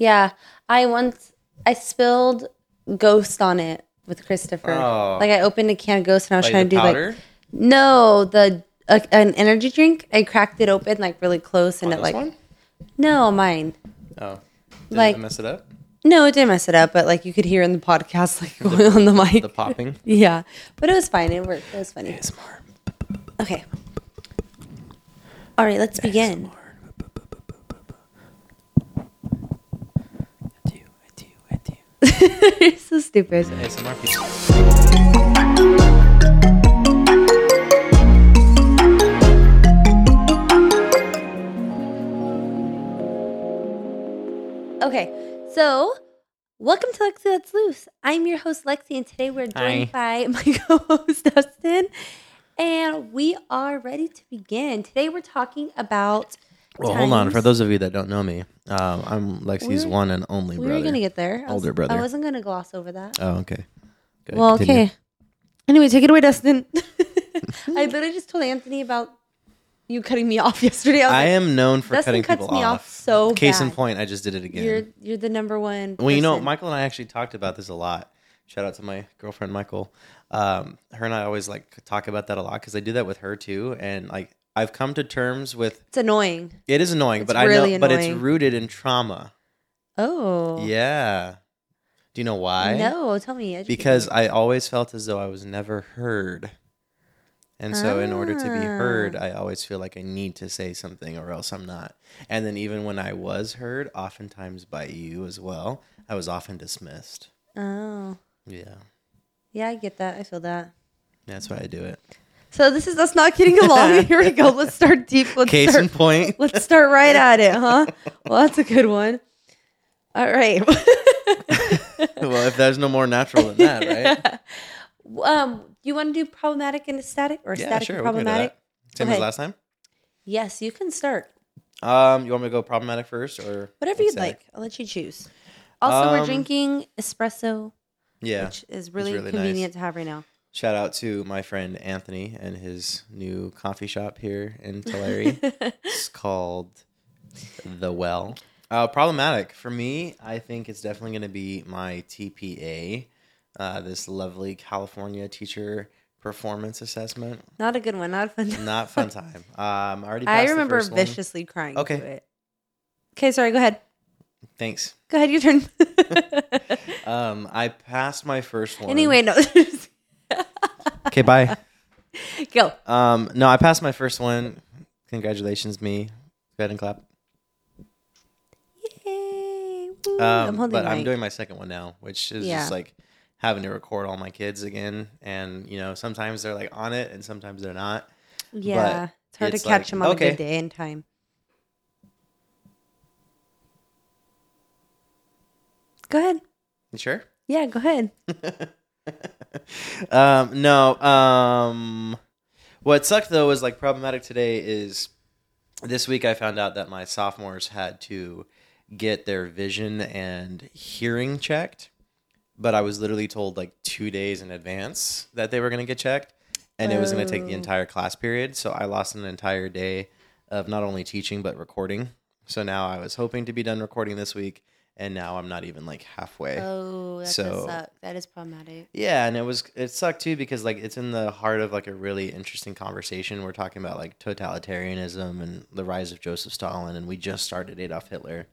Yeah, I once I spilled Ghost on it with Christopher. Oh. Like I opened a can of Ghost and I was Like trying the to do powder? like no the uh, an energy drink. I cracked it open like really close and On it like one? no mine. Oh. Did like- I mess it up? No, it didn't mess it up, but like you could hear in the podcast like going on the mic. The popping? yeah, but it was fine. It worked. It was funny. ASMR. Okay. All right, let's begin. You're so stupid. ASMR people. Okay, so welcome to Lexi Let's Loose. I'm your host Lexi, and today we're joined by my co-host Dustin, and we are ready to begin. Today we're talking about. Well, hold on. For those of you that don't know me, um, I'm Lexi's We're- one and only brother. we brother. were gonna get there. I was- Older brother. I wasn't gonna gloss over that. oh, okay. Good. well, Continue. okay. Anyway, take it away, Dustin. I literally just told Anthony about you cutting me off yesterday. I was I like, am known for Dustin cutting cuts people me off. off so Case in bad. point, I just did it again. You're you're the number one. Well, you know, person. Michael and I actually talked about this a lot. Shout out to my girlfriend Michael. Um, her and I always like talk about that a lot because I do that with her too. And like, I've come to terms with It's annoying. it is annoying, It's but I really know, but it's rooted in trauma. Oh. Yeah. Do you know why? No, tell me. educate Because me. I always felt as though I was never heard. And so, in order to be heard, Ah. I always feel like I need to say something or else I'm not. And then, even when I was heard, oftentimes by you as well, I was often dismissed. Oh. Yeah. Yeah, I get that. I feel that. That's why I do it. So this is us not getting along. Here we go. Let's start deep. Let's Case start, in point. Let's start right at it, huh? Well, that's a good one. All right. well, if there's no more natural than that, right? um, you want to do problematic and static or Yeah, static sure. and we problematic? that. Same as last time. Yes, you can start. Um, you want me to go problematic first or Whatever you'd static? like. I'll let you choose. Also, we're Um, drinking espresso, Yeah. which is really, really nice. convenient to have right now. Shout out to my friend Anthony and his new coffee shop here in Tulare. it's called The Well. Uh, problematic for me, I think it's definitely going to be my TPA, uh, this lovely California teacher performance assessment. Not a good one. Not a fun. Not fun time. Um, I already. I remember first one. viciously crying. Okay. To it. Okay, sorry. Go ahead. Thanks. Go ahead. Your turn. Um, I passed my first one. anyway, no. Okay. Bye. Go. Um, no, I passed my first one. Congratulations, me. Go ahead and clap. Yay. Woo. Um, I'm holding but I'm mic. doing my second one now, which is Yeah. just like having to record all my kids again. And you know, sometimes they're like on it, and sometimes they're not. Yeah. It's hard it's to catch like, them on a okay. good day and time. Go ahead. You sure? Yeah, go ahead. um, no. Um, what sucked though was like problematic today is this week I found out that my sophomores had to get their vision and hearing checked, but I was literally told like two days in advance that they were going to get checked, and it was going to take the Oh. entire class period. So I lost an entire day of not only teaching but recording. So now I was hoping to be done recording this week, and now I'm not even like halfway. Oh, that So- does suck. That is problematic. Yeah, and it was it sucked too because like it's in the heart of like a really interesting conversation. We're talking about like totalitarianism and the rise of Joseph Stalin, and we just started Adolf Hitler,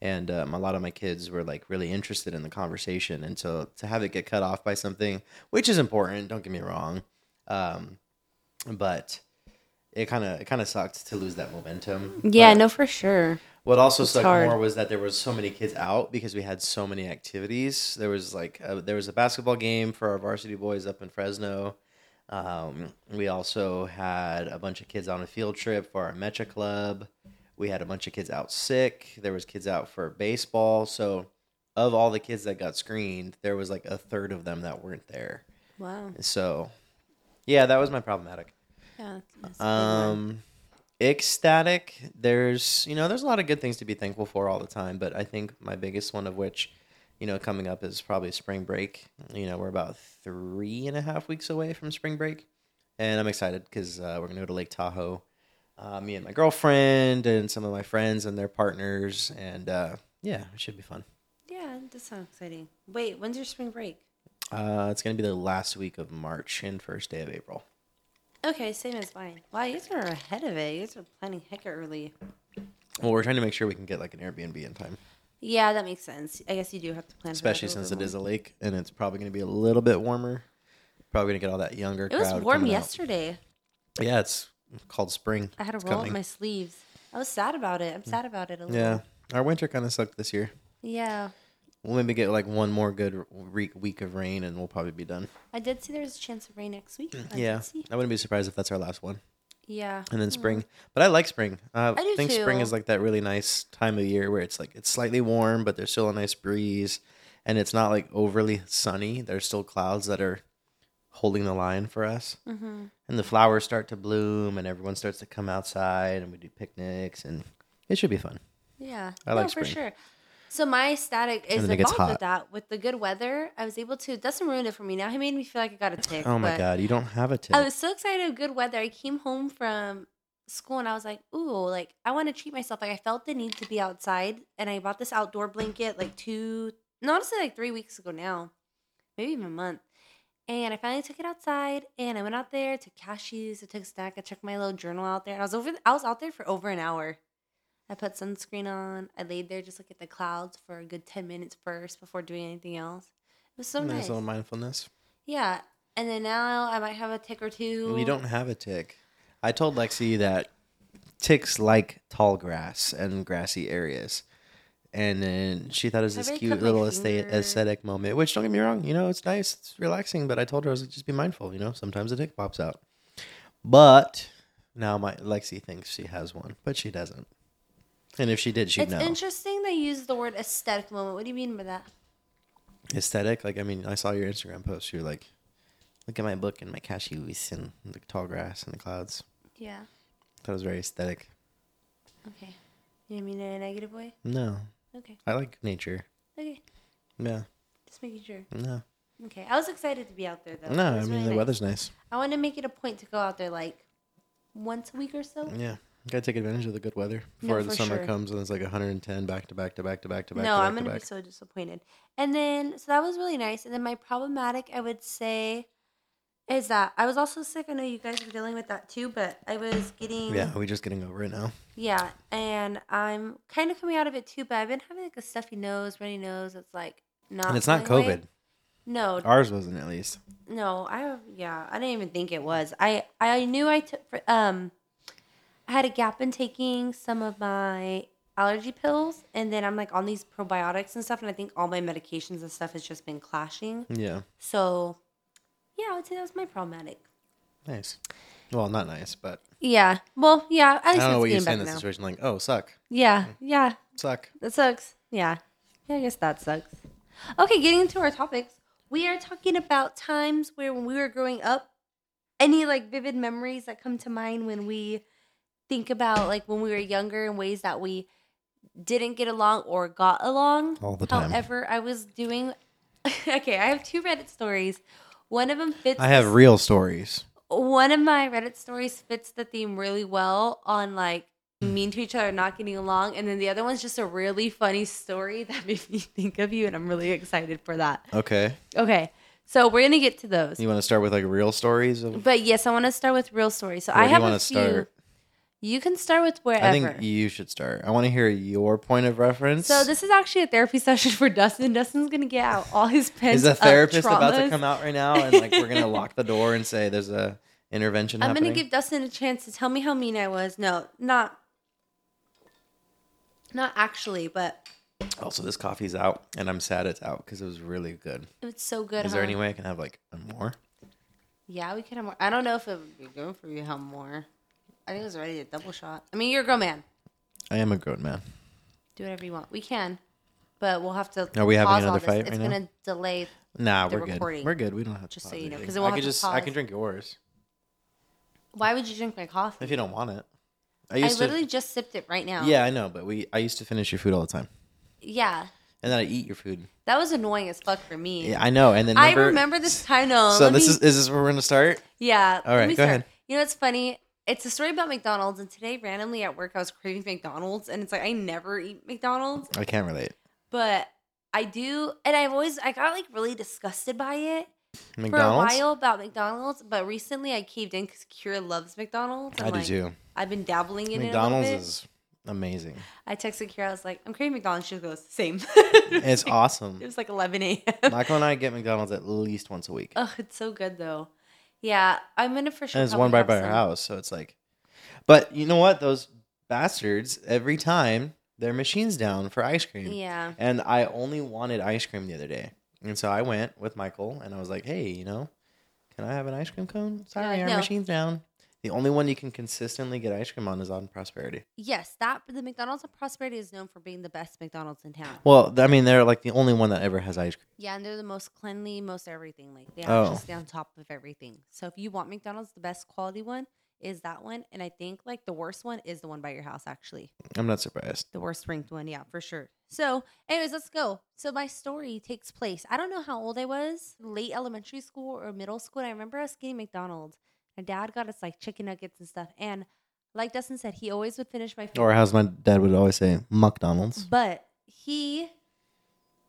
and um, a lot of my kids were like really interested in the conversation, and so to have it get cut off by something which is important, don't get me wrong, um, but it kind of it kind of sucked to lose that momentum. Yeah, But- no, for sure. what also It's sucked hard. more was that there was so many kids out because we had so many activities. There was like a, there was a basketball game for our varsity boys up in Fresno. Um, we also had a bunch of kids on a field trip for our Mecha Club. We had a bunch of kids out sick. There was kids out for baseball. So, of all the kids that got screened, there was like a third of them that weren't there. Wow. So, yeah, that was my problematic. Yeah. Um, ecstatic. There's you know there's a lot of good things to be thankful for all the time, but I think my biggest one of which, you know, coming up is probably spring break. You know, we're about three and a half weeks away from spring break, and I'm excited because uh, we're gonna go to Lake Tahoe. Uh, me and my girlfriend and some of my friends and their partners, and uh, Yeah, it should be fun. Yeah, that sounds exciting. Wait, when's your spring break? Uh, it's gonna be the last week of March and first day of April. Okay, same as mine. Wow, you guys are ahead of it. You guys are planning heck early. Well, we're trying to make sure we can get like an Airbnb in time, Yeah, that makes sense. I guess you do have to plan. for that especially a little since bit it is more. a lake and it's probably gonna be a little bit warmer. Probably gonna get all that younger. It was crowd warm coming out. yesterday. Yeah, it's called spring. I had to It's roll up coming. my sleeves. I was sad about it. I'm sad about it a little. Yeah, our winter kind of sucked this year. Yeah. We'll maybe get like one more good re- week of rain, and we'll probably be done. I did see there's a chance of rain next week. I yeah. I wouldn't be surprised if that's our last one, Yeah. and then spring. But I like spring. Uh, I do think spring is like that really nice time of year where it's like it's slightly warm, but there's still a nice breeze, and it's not like overly sunny. There's still clouds that are holding the line for us, Mm-hmm. and the flowers start to bloom, and everyone starts to come outside, and we do picnics, and it should be fun. Yeah. I like no, for sure. So my static is involved with that. With the good weather, I was able to. Dustin ruined it for me. Now he made me feel like I got a tick. Oh my god, you don't have a tip. I was so excited with good weather. I came home from school and I was like, ooh, like I want to treat myself. Like I felt the need to be outside, and I bought this outdoor blanket like two, no, honestly, like three weeks ago now, maybe even a month. And I finally took it outside, and I went out there, took cashews, I took a snack, I checked my little journal out there. and I was over, I was out there for over an hour. I put sunscreen on. I laid there just look at the clouds for a good ten minutes first before doing anything else. It was so nice nice. little mindfulness. Yeah, and then now I might have a tick or two. We don't have a tick. I told Lexi that ticks like tall grass and grassy areas. And then she thought it was I this cute cut my little finger. aesthetic moment, which don't get me wrong, you know, it's nice, it's relaxing, but I told her I was like, just be mindful, you know, sometimes a tick pops out. But now my Lexi thinks she has one, but she doesn't. And if she did, she'd know. It's know. interesting they use the word aesthetic moment. What do you mean by that? aesthetic, like I mean, I saw your Instagram post, you're like, look at my book and my cashews and the tall grass and the clouds. Yeah. That was very aesthetic. Okay. You mean in a negative way? No, Okay. I like nature. Okay. Yeah. Just making sure. No. Okay. I was excited to be out there though. No, I mean really the nice. weather's nice. I want to make it a point to go out there like once a week or so. Yeah. Gotta take advantage of the good weather No, before the summer sure. comes and it's like 110 back to back to back to back to back. no, to back I'm gonna be back. so disappointed. And then so that was really nice. And then my problematic, I would say, is that I was also sick. I know you guys were dealing with that too, but I was getting Yeah, we're just getting over it now. Yeah, and I'm kind of coming out of it too, but I've been having like a stuffy nose, runny nose. It's like not. and it's not going away. COVID. No, Ours wasn't at least. no. I yeah, I didn't even think it was. I I knew I took um, I had a gap in taking some of my allergy pills, and then I'm like on these probiotics and stuff, and I think all my medications and stuff has just been clashing. Yeah. So, yeah, I would say that was my problematic. Nice. Well, not nice, but Yeah. Well, yeah. I don't know what you say in this now. situation. Like, oh, suck, Yeah. Mm. Yeah. suck. That sucks. Yeah. Yeah, I guess that sucks. Okay, getting into our topics. We are talking about times where when we were growing up, any like vivid memories that come to mind when we think about like when we were younger and ways that we didn't get along or got along. All the time. However, I was doing Okay, I have two Reddit stories. One of them fits I have real stories. one of my Reddit stories fits the theme really well on like mean to each other, not getting along, and then the other one's just a really funny story that made me think of you, and I'm really excited for that. Okay. Okay, so we're gonna get to those, You want to start with like real stories? Of, but yes, I want to start with real stories. So Where I have a few. start? You can start with wherever. I think you should start. I want to hear your point of reference. so this is actually a therapy session for Dustin. Dustin's gonna get out all his pent is a therapist about to come out right now, and like we're gonna lock the door and say there's a intervention I'm happening. gonna give Dustin a chance to tell me how mean I was. No, not, not actually, but Also, this coffee's out, and I'm sad it's out because it was really good. it's so good. Is there any way I can have like more? Yeah, we could have more. I don't know if it would be good for you to have more. I think it was already a double shot. I mean, you're a grown man. I am a grown man. Do whatever you want. We can, but we'll have to. Are we having pause all another this. fight It's right now? gonna delay. Nah, The we're good. recording. We're good. We don't have to. Just pause so you know, anything. 'cause then we'll I have could to just I pause. can drink yours Why would you drink my coffee? if you don't want it. I I used literally to. just sipped it right now. Yeah, I know, but we I used to finish your food all the time, Yeah. and then I eat your food. That was annoying as fuck for me. Yeah, I know. And then I remember, remember this time. No, So let this me- is is this where we're gonna start? Yeah. All let right, me go start. ahead. You know what's funny? It's a story about McDonald's. And today, randomly at work, I was craving McDonald's, and it's like I never eat McDonald's, I can't relate. but I do, and I've always I got like really disgusted by it McDonald's. for a while about McDonald's, but recently I caved in because Kira loves McDonald's. I do like, too. I've been dabbling in McDonald's it. a little bit. is amazing. I texted Kira. I was like, I'm craving McDonald's. She goes, same. It's awesome. It was like 11 a.m. Michael and I get McDonald's at least once a week. Oh, it's so good though. Yeah, I'm gonna for sure. and it's one right by our house, so it's like. But you know what? Those bastards every time their machines down for ice cream. Yeah. And I only wanted ice cream the other day. And so I went with Michael and I was like, hey, you know, can I have an ice cream cone? Sorry, like, our "No." machine's down. The only one you can consistently get ice cream on is on Prosperity. Yes, that the McDonald's of Prosperity is known for being the best McDonald's in town. Well, I mean, they're like the only one that ever has ice cream. Yeah, and they're the most cleanly, most everything. Like they Oh. actually stay on top of everything. So if you want McDonald's, the best quality one is that one, and I think like the worst one is the one by your house. Actually, I'm not surprised. the worst ranked one, yeah, for sure. So, anyways, let's go. So my story takes place. I don't know how old I was, late elementary school or middle school. And I remember us getting McDonald's. My dad got us like chicken nuggets and stuff, and like Dustin said, he always would finish my food. Or as my dad would always say, McDonald's. But he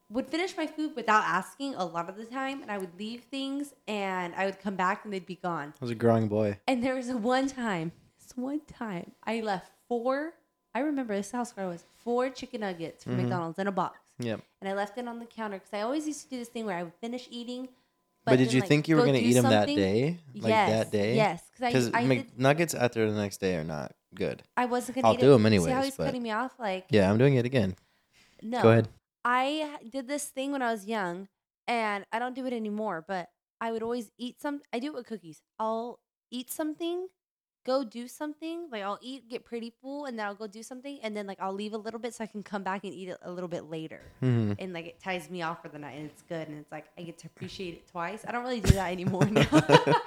would finish my food without asking a lot of the time, and I would leave things, and I would come back, and they'd be gone. I was a growing boy. And there was a one time, this one time, I left four. I remember this house where I was four chicken nuggets from Mhm. McDonald's in a box, Yep. and I left it on the counter because I always used to do this thing where I would finish eating. But, did then, you like, think you were going to eat them that day? Like yes, that day? Yes, Because because I, I, did, McNuggets after the next day are not good. I wasn't gonna. I'll eat do it. 'em See how anyways, he's but- cutting me off? Like Yeah, I'm doing it again. no. Go ahead. I did this thing when I was young, and I don't do it anymore. But I would always eat some. I do it with cookies. I'll eat something, go do something. Like I'll eat, get pretty full, and then I'll go do something, and then like I'll leave a little bit so I can come back and eat it a little bit later. hmm And like it ties me off for the night, and it's good, and it's like I get to appreciate it twice. I don't really do that anymore now.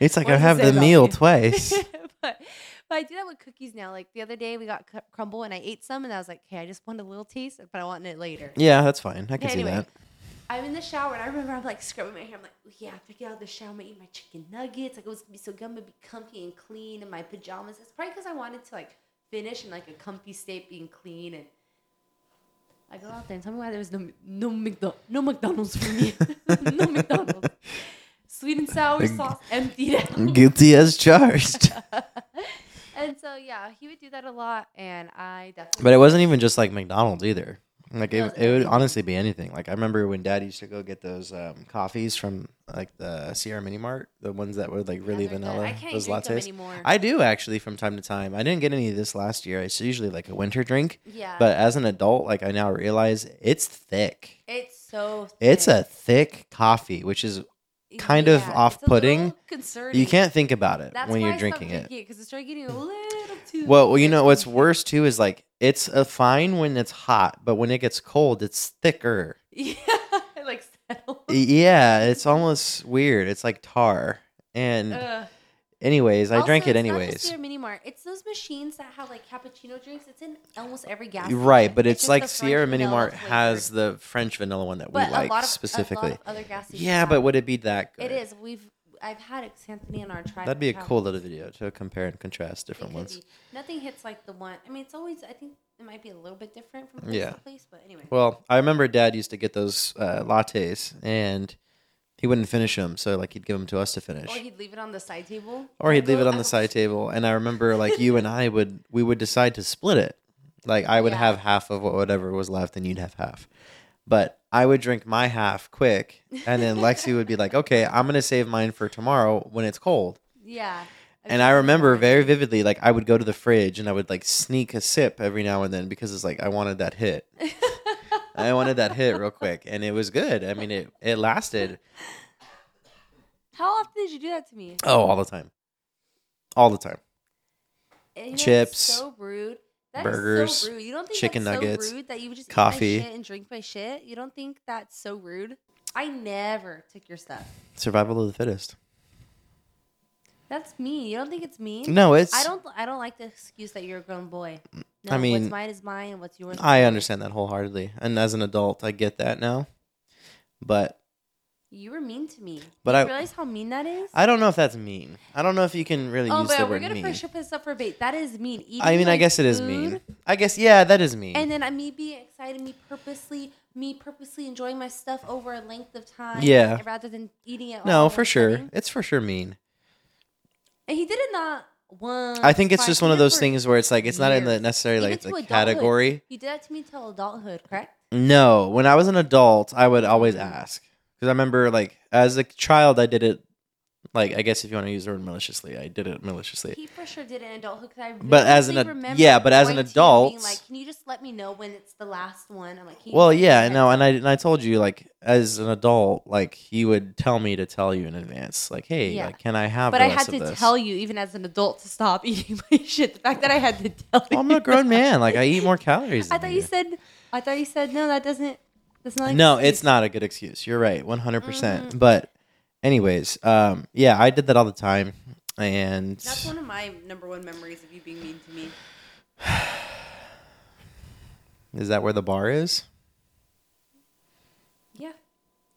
It's like I have the meal me? twice. but, but I do that with cookies now. Like the other day, we got crumble, and I ate some, and I was like, "Hey, I just want a little taste, but I want it later." yeah, that's fine. I can Okay, see anyway. that. I'm in the shower and I remember I'm like scrubbing my hair. I'm like, "Oh, yeah, I get out of the shower, I'm gonna eat my chicken nuggets. Like it was gonna be so good. I'm gonna be comfy and clean in my pajamas. It's probably because I wanted to like finish in like a comfy state, being clean. And I go out there and tell me why there was no no McDo- no McDonald's for me. no McDonald's. Sweet and sour sauce emptied out. Guilty as charged. and so yeah, he would do that a lot, and I definitely. But it wasn't even just like McDonald's either. Like it, it would honestly be anything. Like I remember when Dad used to go get those um, coffees from like the Sierra Mini Mart, the ones that were like really vanilla. I can't those drink them anymore. I do actually from time to time. I didn't get any of this last year. It's usually like a winter drink, yeah, but as an adult, like I now realize it's thick. it's so. It's a thick coffee, which is kind of off-putting. you can't think about it That's when you're drinking it. because it started getting a little too. Well, well, you know what's worse too is like it's a fine when it's hot, but when it gets cold, it's thicker. Yeah, it, like settle. Yeah, it's almost weird. It's like tar. And Ugh. Anyways, I Also, drank it it's anyways. Sierra Mini Mart. It's those machines that have like cappuccino drinks. It's in almost every gas. Right, but it's, just like Sierra Mini Mart has the French vanilla one that but we like of, specifically. A lot of other gas stations Yeah, but would it be that good? it is. We've I've had it, Anthony and our tried. That'd be a cool little video to compare and contrast different ones. be. Nothing hits like the one. I mean, it's always. I think it might be a little bit different from place Yeah. to place, but anyway. Well, I remember Dad used to get those uh, lattes, and he wouldn't finish them, so like he'd give them to us to finish. Or he'd leave it on the side table. or he'd leave it on the side table and i remember like you and i would we would decide to split it like i would Yeah. have half of whatever was left and you'd have half but i would drink my half quick and then lexi would be like okay i'm gonna save mine for tomorrow when it's cold Yeah. and i remember very vividly like i would go to the fridge and i would like sneak a sip every now and then because it's like i wanted that hit i wanted that hit real quick and it was good i mean it it lasted How often did you do that to me? oh all the time all the time eh, you know, Chips, so rude. That burgers, so rude. You don't think chicken that's nuggets, so rude that you would just coffee. eat my shit and drink my shit? You don't think that's so rude? I never took your stuff. survival of the fittest That's mean. You don't think it's mean? no it's I don't. I don't like the excuse that you're a grown boy. No, I mean, what's mine is mine, and what's yours. is I understand that wholeheartedly. And as an adult, I get that now. But You were mean to me. But Do you I- realize how mean that is? I don't know if that's mean. I don't know if you can really oh, use the word but we're word gonna mean. for sure put this up for bait. That is mean. Eating, I mean, I guess it is food, mean. I guess yeah, that is mean. And then I me being excited, me purposely, me purposely enjoying my stuff over a length of time. Yeah. Rather than eating it. no, for sure, sitting. it's for sure mean. And he did it not once. I think it's just one of those things where it's like it's not in the years. necessarily Even like to the adulthood. category. You did that to me till adulthood, correct? No, when I was an adult, I would always ask because I remember like as a child, I did it. Like I guess if you want to use the word maliciously, I did it maliciously. He for sure did it in adulthood. 'cause I But as an ad- remember yeah, but as an going to you and being adult- like, can you just let me know when it's the last one? I'm like, Well, just give me yeah, no, and? I and I told you like as an adult, like he would tell me to tell you in advance, like, hey, Yeah. like, can I have? But I had to this? tell you, even as an adult, to stop eating my shit. The fact that I had to tell you. Well, I'm a grown man. Like I eat more calories. I thought you said. I thought you said no. That doesn't. That's not. no, excuse." it's not a good excuse. You're right, 100. Mm-hmm. percent But, anyways, um, yeah, I did that all the time, and That's one of my number one memories of you being mean to me. is that where the bar is? Yeah,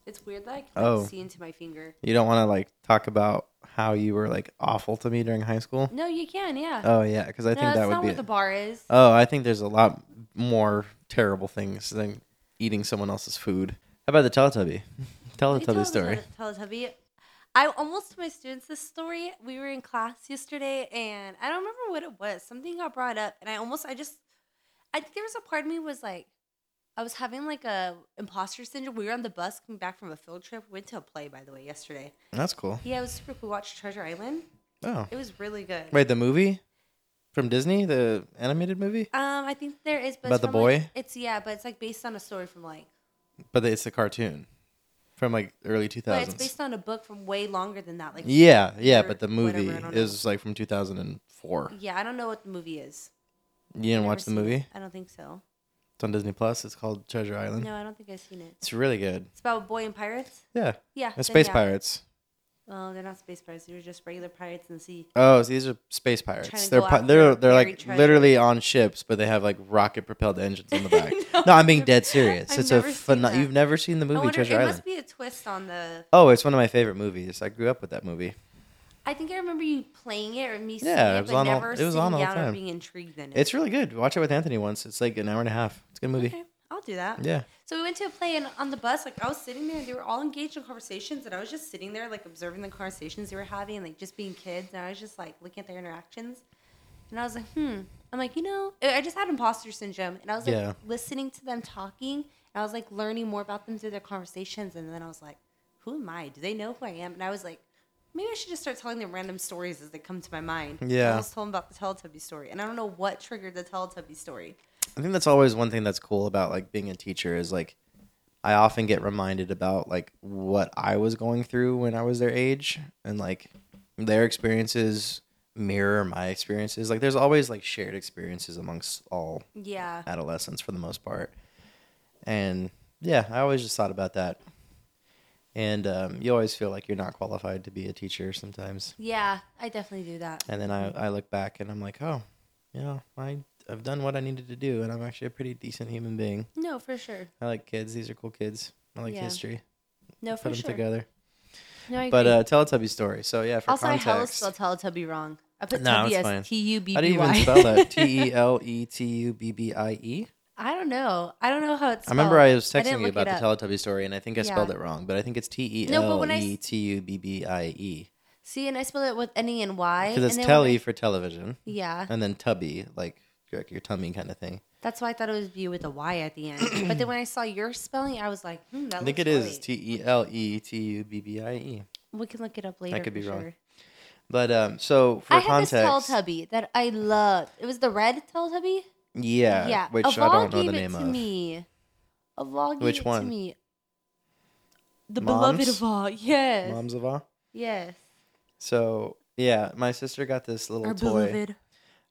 it's weird that I can Oh. see into my finger. You don't want to like talk about how you were like awful to me during high school. No, you can. Yeah. Oh yeah, because I no, think that's that would not be. where the bar is. Oh, I think there's a lot more terrible things than eating someone else's food. How about the Teletubby? Tell Teletubby the story. Tele- Teletubby. I almost told my students this story. We were in class yesterday, and I don't remember what it was. Something got brought up, and I almost, I just, I think there was a part of me was like, I was having like a imposter syndrome. We were on the bus coming back from a field trip. We went to a play, by the way, yesterday. That's cool. Yeah, it was super cool. We watched Treasure Island. Oh, It was really good. wait, the movie from Disney, the animated movie, Um, I think there is, but About the from, like- boy? it's yeah, but it's like based on a story from like, but it's a cartoon from like early 2000s. but it's based on a book from way longer than that. Like, yeah, yeah, but the movie is like from 2004. yeah, I don't know what the movie is. You didn't watch the seen it. movie? I don't think so. It's on Disney Plus. It's called Treasure Island. No, I don't think I've seen it. It's really good. It's about a boy and pirates. Yeah, Yeah, and space yeah. pirates. Oh, they're not space pirates. They're just regular pirates in the sea. Oh, so these are space pirates. They're pi- they're they're like treasure. literally on ships, but they have like rocket propelled engines on the back. No, no, I'm being dead serious. I've it's a fun. that. You've never seen the movie wonder. Treasure it Island? It must be a twist on the. Oh, it's one of my favorite movies. I grew up with that movie. I think I remember you playing it or me seeing Yeah, it it, was but on all- it was on all the time. being intrigued in it. It's really good. Watch it with Anthony once. It's like an hour and a half. It's a good movie. Okay, I'll do that. Yeah. So we went to a play and on the bus, like I was sitting there and they were all engaged in conversations and I was just sitting there like observing the conversations they were having and like just being kids and I was just like looking at their interactions. And I was like, hmm. I'm like, you know, I just had imposter syndrome and I was like Yeah. listening to them talking and I was like learning more about them through their conversations and then I was like, who am I? Do they know who I am? And I was like, maybe I should just start telling them random stories as they come to my mind. yeah I Yeah. almost told them about the Teletubby story and I don't know what triggered the Teletubby story. I think that's always one thing that's cool about like being a teacher is like I often get reminded about like what I was going through when I was their age and like their experiences mirror my experiences. Like there's always like shared experiences amongst all Yeah. adolescents for the most part. And yeah, I always just thought about that. And um, you always feel like you're not qualified to be a teacher sometimes. Yeah, I definitely do that. And then I, I look back and I'm like, oh, you know, I, I've done what I needed to do, and I'm actually a pretty decent human being. No, for sure. I like kids. These are cool kids. I like Yeah. history. No, Put for them together. No, I But agree. uh, Teletubby story. So yeah, for also, I hella context, spelled Teletubby wrong. I put No, Tubby it's fine. as T U B How do you even spell that? T E L E T U B B I E. I don't know. I don't know how it's. I remember. I was didn't texting you about the. Teletubby story, and I think I Yeah. spelled it wrong, but I think it's T E L I E T U B B I E See, and I spelled it with ending in Y. because it's and telly for television, Yeah, and then tubby like your, your tummy kind of thing. that's why I thought it was B with a Y at the end. but then when I saw your spelling, I was like, hmm, that I think looks it is. T E L E T U B B I E. We can look it up later. I could be for wrong. Sure. But um, so for I had context, this Teletubby that I loved. It was the red Teletubby. yeah, yeah. which I don't know gave the it name to of. me. Aval gave Which it one? to me. The beloved Moms? Aval. Yes. Moms of all. Yes. So yeah, my sister got this little Our toy. beloved.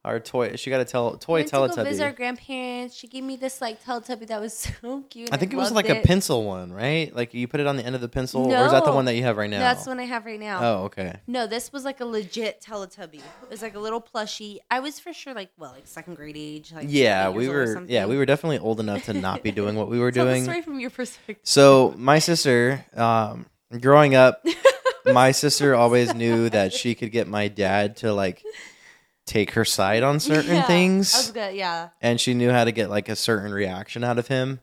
Our toy. She got a tel- We toy went to go visit our grandparents. She gave me this like Teletubby that was so cute. I think it was like a pencil one, right? Like you put it on the end of the pencil, or is that the one that you have right now? That's the one I have right now. Oh, okay. No, this was like a legit Teletubby. It was like a little plushie. I was for sure like well, like second grade age. Like Yeah, we were. Yeah, we were definitely old enough to not be doing what we were Tell the doing. story from your perspective. So my sister, um, growing up, my sister always knew that she could get my dad to like take her side on certain Yeah, I was things, good. Yeah. and she knew how to get like a certain reaction out of him.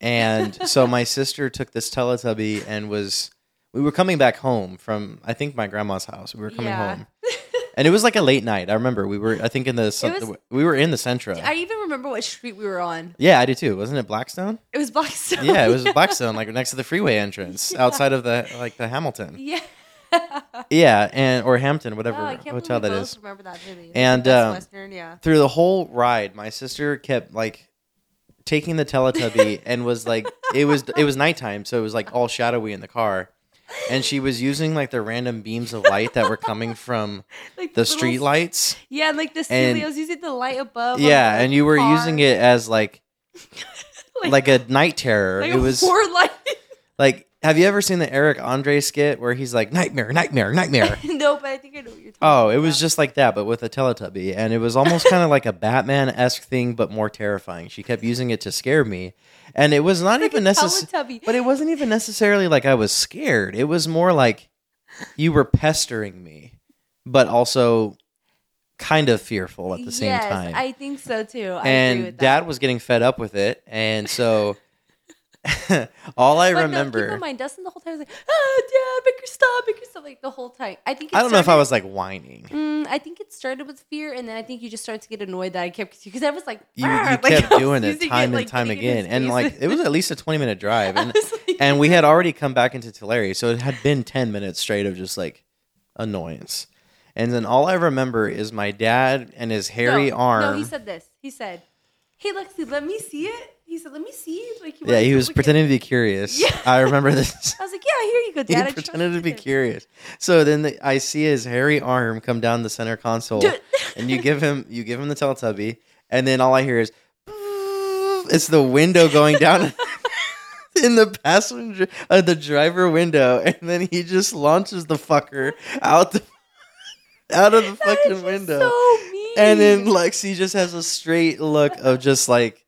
And so my sister took this Teletubby and was. We were coming back home from I think my grandma's house. We were coming Yeah. home, and it was like a late night. I remember we were I think in the was- we were in the Sentra. I even remember what street we were on. yeah, I do too. Wasn't it Blackstone? It was Blackstone. Yeah, it was Blackstone, like next to the freeway entrance, outside of the like the Hamilton. yeah. Yeah, and or Hampton, whatever Oh, hotel that is. Remember that vividly. And, um, Western, yeah. Through the whole ride, my sister kept like taking the Teletubby and was like, it was it was nighttime, so it was like all shadowy in the car, and she was using like the random beams of light that were coming from Like the little- street lights. Yeah, and like the and- I was using the light above. Yeah, the and you were car. using it as like like a night terror. like it was horror light. like, have you ever seen the Eric Andre skit where he's like nightmare, nightmare, nightmare? no, but I think I know what you're talking about. Oh, it was just like that, but with a Teletubby, and it was almost kind of like a Batman esque thing, but more terrifying. She kept using it to scare me, and it was not like even necessary. But it wasn't even necessarily like I was scared. It was more like you were pestering me, but also kind of fearful at the same yes, time. I think so too. I agree and Dad was getting fed up with it, and so all I But no, remember. keep in mind, Dustin the whole time was like, "Ah, Dad, make her stop, make her stop," like the whole time. I think. It I don't know if I was like whining. Mm, I think it started with fear, and then I think you just started to get annoyed that I kept because I was like, You, you like, kept doing it time and like, time again, and like it was at least a twenty minute drive, and like- and we had already come back into Tulare, so it had been ten minutes straight of just like annoyance. And then all I remember is my dad and his hairy no, arm. No, he said this. He said, "Hey, Lexi, let me see it." He said, "Let me see." Like yeah, he was pretending to be curious. Yeah. I remember this. I was like, "Yeah, here you go, he Dad." I pretended to be curious. So then the, I see his hairy arm come down the center console, and you give him you give him the Teletubby, and then all I hear is it's the window going down in the passenger uh, the driver window, and then he just launches the fucker out the out of the That fucking window, So mean. and then Lexi just has a straight look of just like,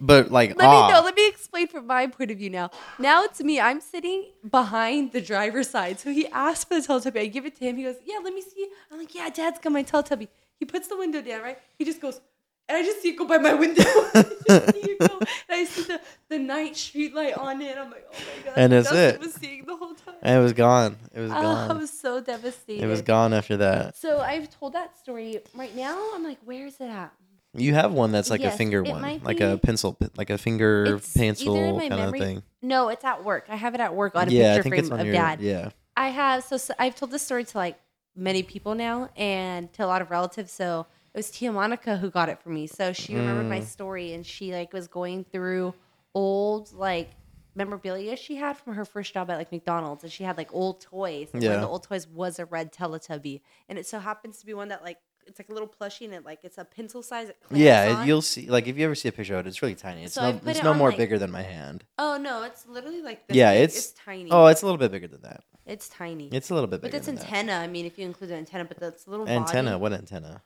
but like Let me ah. no, let me explain from my point of view now. Now it's me. I'm sitting behind the driver's side. So he asked for the Teletubby. I give it to him. He goes, Yeah, let me see. I'm like, Yeah, Dad's got my Teletubby. He puts the window down, right? He just goes, and I just see it go by my window. I just see it go, and I see the, the night street light on it. I'm like, oh my god. And that's it. was seeing the whole time. and it was gone. It was Oh, I was so devastated. It was gone after that. So I've told that story. Right now, I'm like, where is it at? You have one that's like a finger one, like a pencil, like a finger It's either in pencil kind memory- of thing. No, it's at work. I have it at work on a Yeah, picture frame of your Dad. yeah. I have so, so I've told this story to like many people now and to a lot of relatives. So it was Tia Monica who got it for me. So she remembered Mm. my story and she like was going through old like memorabilia she had from her first job at like McDonald's and she had like old toys. And one Yeah. of the old toys was a red Teletubby. And it so happens to be one that like it's like a little plushie and it like it's a pencil size. Yeah, on. you'll see. Like if you ever see a picture of it, it's really tiny. It's So I no, put it's it no on, more like- bigger than my hand. Oh no, it's literally like this Yeah, big. it's- tiny. Oh, it's a little bit bigger than that. it's tiny. It's a little bit But bigger. it's than that. antenna. I mean, if you include the antenna, but that's a little Antenna? Body, What antenna?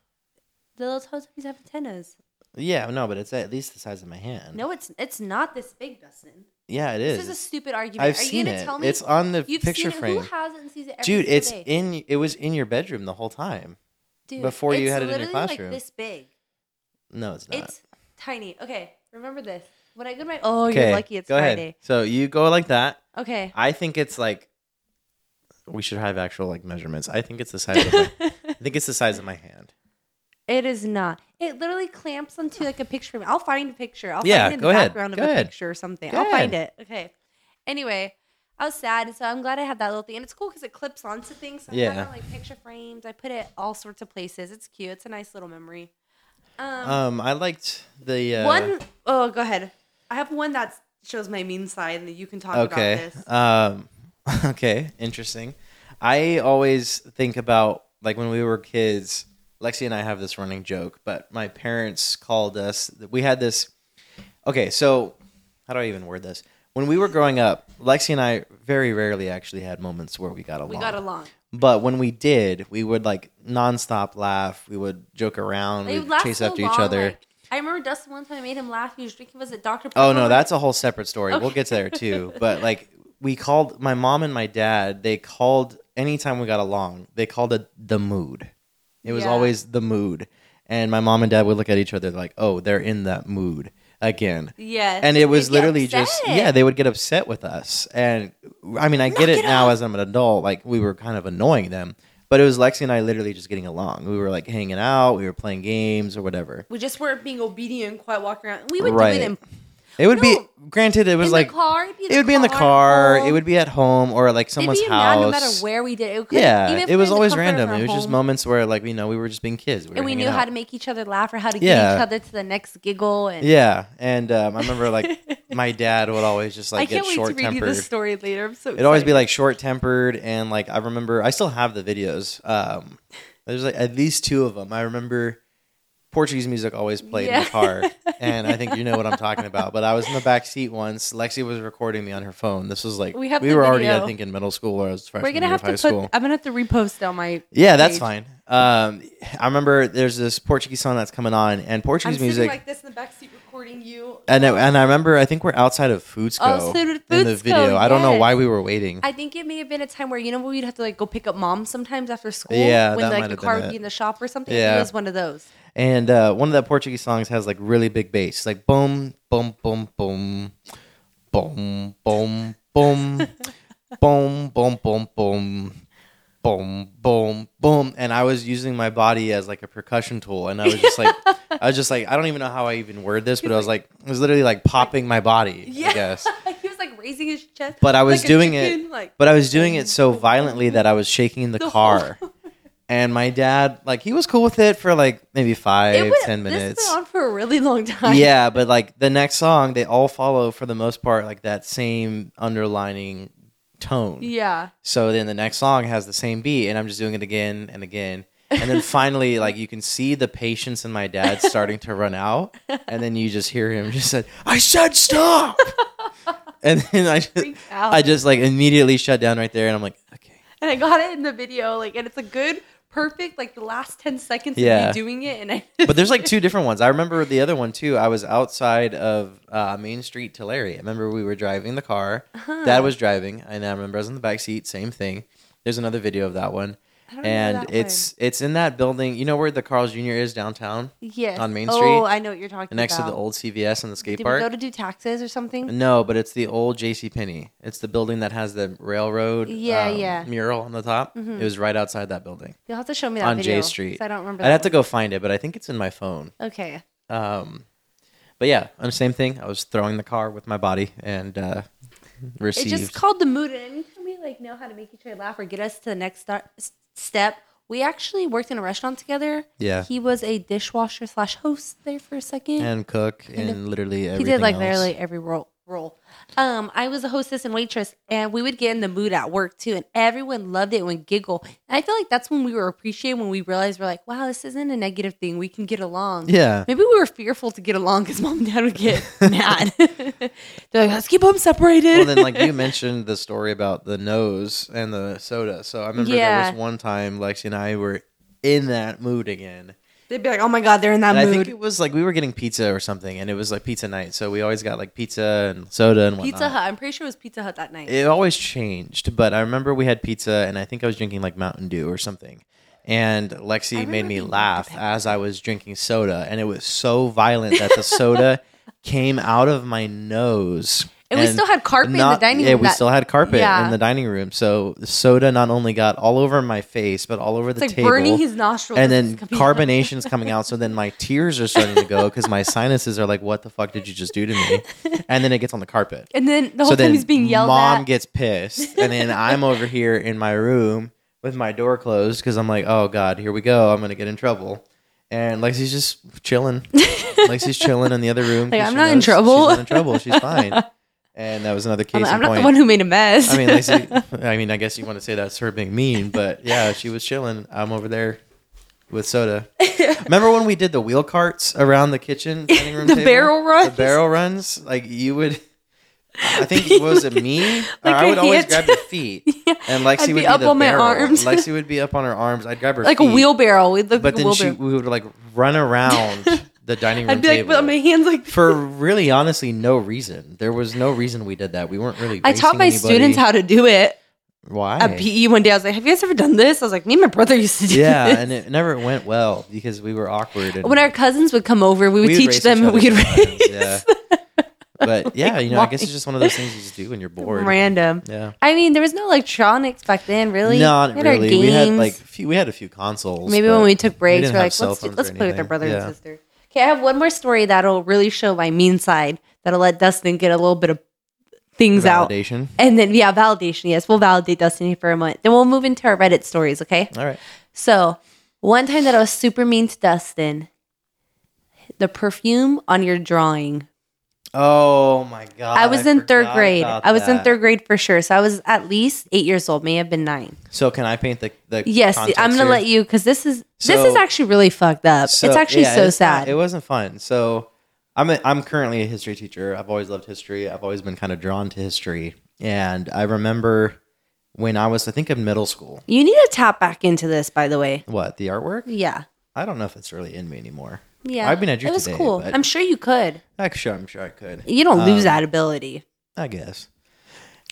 the little Teletubbies have antennas. Yeah, no, but it's at least the size of my hand. No, it's it's not this big, Dustin. Yeah, it This is. is a stupid argument. I've Are seen you gonna it. tell me It's on the you've picture seen it? frame. Who hasn't sees it every Dude, single it's day? in. It was in your bedroom the whole time. Dude, before you it's had it in your classroom. Like this big. No, it's not. It's tiny. Okay, remember this. When I go to my oh, okay, you're lucky it's go Friday. ahead. So you go like that. Okay. I think it's like. We should have actual like measurements. I think it's the size of my. I think it's the size of my hand. It is not. It literally clamps onto like a picture. frame. I'll find a picture. I'll Yeah, find it in go the ahead. background Go of a ahead. picture or something. Go I'll find it. Okay. Anyway, I was sad, and so I'm glad I had that little thing, and it's cool because it clips onto things. So I Yeah. have it like picture frames. I put it all sorts of places. It's cute. It's a nice little memory. Um, Um, I liked the uh, one oh, go ahead. I have one that shows my mean side, and you can talk Okay. about this. Um, okay. Interesting. I always think about like when we were kids. Lexi and I have this running joke, but my parents called us. We had this. Okay, so how do I even word this? When we were growing up, Lexi and I very rarely actually had moments where we got along. We got along. But when we did, we would like nonstop laugh. We would joke around. They We would chase so after long, each other. like- I remember Dustin one time I made him laugh. He was drinking. Was it Dr. Oh no, that's a whole separate story. We'll get to there too. But like we called my mom and my dad. They called anytime we got along. They called it the mood. It was Yeah. always the mood, and my mom and dad would look at each other like, "Oh, they're in that mood again." Yes. and it was literally just yeah they would get upset with us and i mean i get it it now as i'm an adult like we were kind of annoying them but it was lexi and i literally just getting along we were like hanging out we were playing games or whatever We just weren't being obedient and quiet walking around. We would Right. do it in, it would be granted it was in like the car. It'd be it would be in the car it would be at home or like someone's It'd be house no matter where we did it. couldn't- yeah it we're was the always comfort of random our it was just home, moments where like you know we were just being kids we were and we hanging knew how to make each other laugh or how to Yeah. get each other to the next giggle. And yeah and um, i remember like my dad would always just I like can't get wait to short read you tempered the story later. I'm so. It'd always be excited. like short tempered and like I remember I still have the videos. Um, there's like at least two of them. I remember Portuguese music always played in the car, and I think you know what I'm talking about. But I was in the back seat once. Lexi was recording me on her phone. This was like We we were already I think in middle school or I was freshman We're gonna have to put. school. I'm gonna have to repost on my. Yeah, that's page. fine. Um, I remember there's this Portuguese song that's coming on, and I'm Portuguese music. like this in the back seat recording you. and, I- and I remember I think we're outside of Foodsco Oh, so did in the video. I don't know why we were waiting. I think it may have been a time where you know we'd have to like go pick up mom sometimes after school. Yeah, when like the car would be in the shop or something. Yeah. it was one of those. And uh, one of the Portuguese songs has like really big bass, like boom, boom, boom, boom, boom, boom, boom, boom, boom, boom, boom, boom, boom, boom. And I was using my body as like a percussion tool, and I was just like, I was just like, I don't even know how I even word this, but I was like, I was literally like popping my body, Yeah, I guess. he was like raising his chest. But I was like doing chicken, it, like but I was doing it so violently that I was shaking the, The car. whole- And my dad, like, he was cool with it for like maybe five, ten This minutes went on for a really long time. yeah, but like the next song, they all follow for the most part like that same underlining tone. yeah. So then the next song has the same beat, and I'm just doing it again and again. And then finally, like you can see the patience in my dad starting to run out, and then you just hear him just said, "I said stop," and then I just, I just like immediately shut down right there, and I'm like, okay, and I got it in the video, like, and it's a good, perfect, like the last ten seconds Yeah. of me doing it, and I. but there's like two different ones. I remember the other one too. I was outside of uh, Main Street, Tulare. I remember we were driving the car. Uh-huh. Dad was driving, and I remember I was in the back seat. Same thing. There's another video of that one, I don't know and it's it's in that building. You know where the Carl's Jr. is downtown, one. yes. on Main Street. Oh, I know what you're talking next about. Next to the old CVS and the skate Did we go park. to do taxes or something? No, but it's the old J.C. Penney. It's the building that has the railroad Yeah, um, yeah. mural on the top. Mhm. It was right outside that building You'll have to show me that on video, J Street. I don't remember. I'd have to go find it, but I think it's in my phone. Okay. Um, but yeah, on the same thing. I was throwing the car with my body and uh, received. It's just called the mood, and anytime we like know how to make each other laugh or get us to the next start, step, we actually worked in a restaurant together. yeah, He was a dishwasher slash host there for a second. and cook And and literally he did like else. literally every role. Role. Um, I was a hostess and waitress, and we would get in the mood at work too, and everyone loved it and would giggle. And I feel like that's when we were appreciated when we realized we're like, wow, this isn't a negative thing. We can get along. Yeah, Maybe we were fearful to get along because mom and dad would get mad. They're like, let's keep them separated. well, then like you mentioned the story about the nose and the soda. So I remember there was one time Lexi and I were in that mood again. They'd be like, oh my God, they're in that And I mood. think it was like we were getting pizza or something, and it was like pizza night. So we always got like pizza and soda and whatnot. Pizza Hut. I'm pretty sure it was Pizza Hut that night. It always changed, but I remember we had pizza, and I think I was drinking like Mountain Dew or something. And I Lexi made me being laugh Dr. As I was drinking soda, and it was so violent that the soda came out of my nose. And, we still had carpet in the dining yeah, room. we that- still had carpet Yeah. in the dining room. So soda not only got all over my face, but all over the like table. burning his nostrils. and then it's out. carbonation's coming out, so then my tears are starting to go because my sinuses are like, "What the fuck did you just do to me?" And then it gets on the carpet And then the whole so time he's being yelled mom at. gets pissed and then i'm over here in my room with my door closed because i'm like oh god here we go i'm gonna get in trouble and lexi's just chilling lexi's chilling in the other room Like, I'm not in trouble. she's not in trouble she's fine and that was another case I'm, I'm not point the one who made a mess. i mean lexi i mean i guess you want to say that's her being mean but yeah she was chilling i'm over there with soda remember when we did the wheel carts around the kitchen dining room The table? barrel runs? the barrel runs like you would I think was it me? Like I would always grab the feet, and Lexi would be up on my arms. Lexi would be up on her arms. I'd grab her like feet, a wheelbarrow. We'd look but then she wheelbarrow. we would like run around the dining room I'd be like, table my hands like for really honestly no reason. There was no reason we did that. We weren't really. I taught racing my anybody. students how to do it Why? at PE one day. I was like, "Have you guys ever done this?" I was like, "Me and my brother used to do yeah, this." and it never went well because we were awkward. And when our cousins would come over, we would we teach race them, each other we'd sometimes, race. Yeah. But yeah, you know, I guess it's just one of those things you just do when you're bored. Random. Yeah. I mean, there was no electronics back then, really. Not we had our really. We had games. like a few, we had a few consoles. Maybe but when we took breaks, didn't we are have like, cell let's do, phones or let's play with our anything. brother Yeah. and sister. Okay, I have one more story that'll really show my mean side. That'll let Dustin get a little bit of things out. validation. And then, yeah, validation. Yes, we'll validate Dustin for a moment. Then we'll move into our Reddit stories, okay? All right. So, one time that I was super mean to Dustin, the perfume on your drawing. Oh my god! I was in third grade. I was in third grade for sure. So I was at least eight years old. May have been nine. So can I paint the the? Yes, I'm gonna here? let you because this is this is actually really fucked up. So- it's actually yeah, so it's not- sad. it wasn't fun. So I'm a, I'm currently a history teacher. I've always loved history. I've always been kind of drawn to history, and I remember when I was I think in middle school. you need to tap back into this, by the way. What the artwork? Yeah, I don't know if it's really in me anymore. Yeah. I've been I drew it was today, cool. I'm sure you could. I'm sure I'm sure I could. You don't lose Um, that ability. I guess.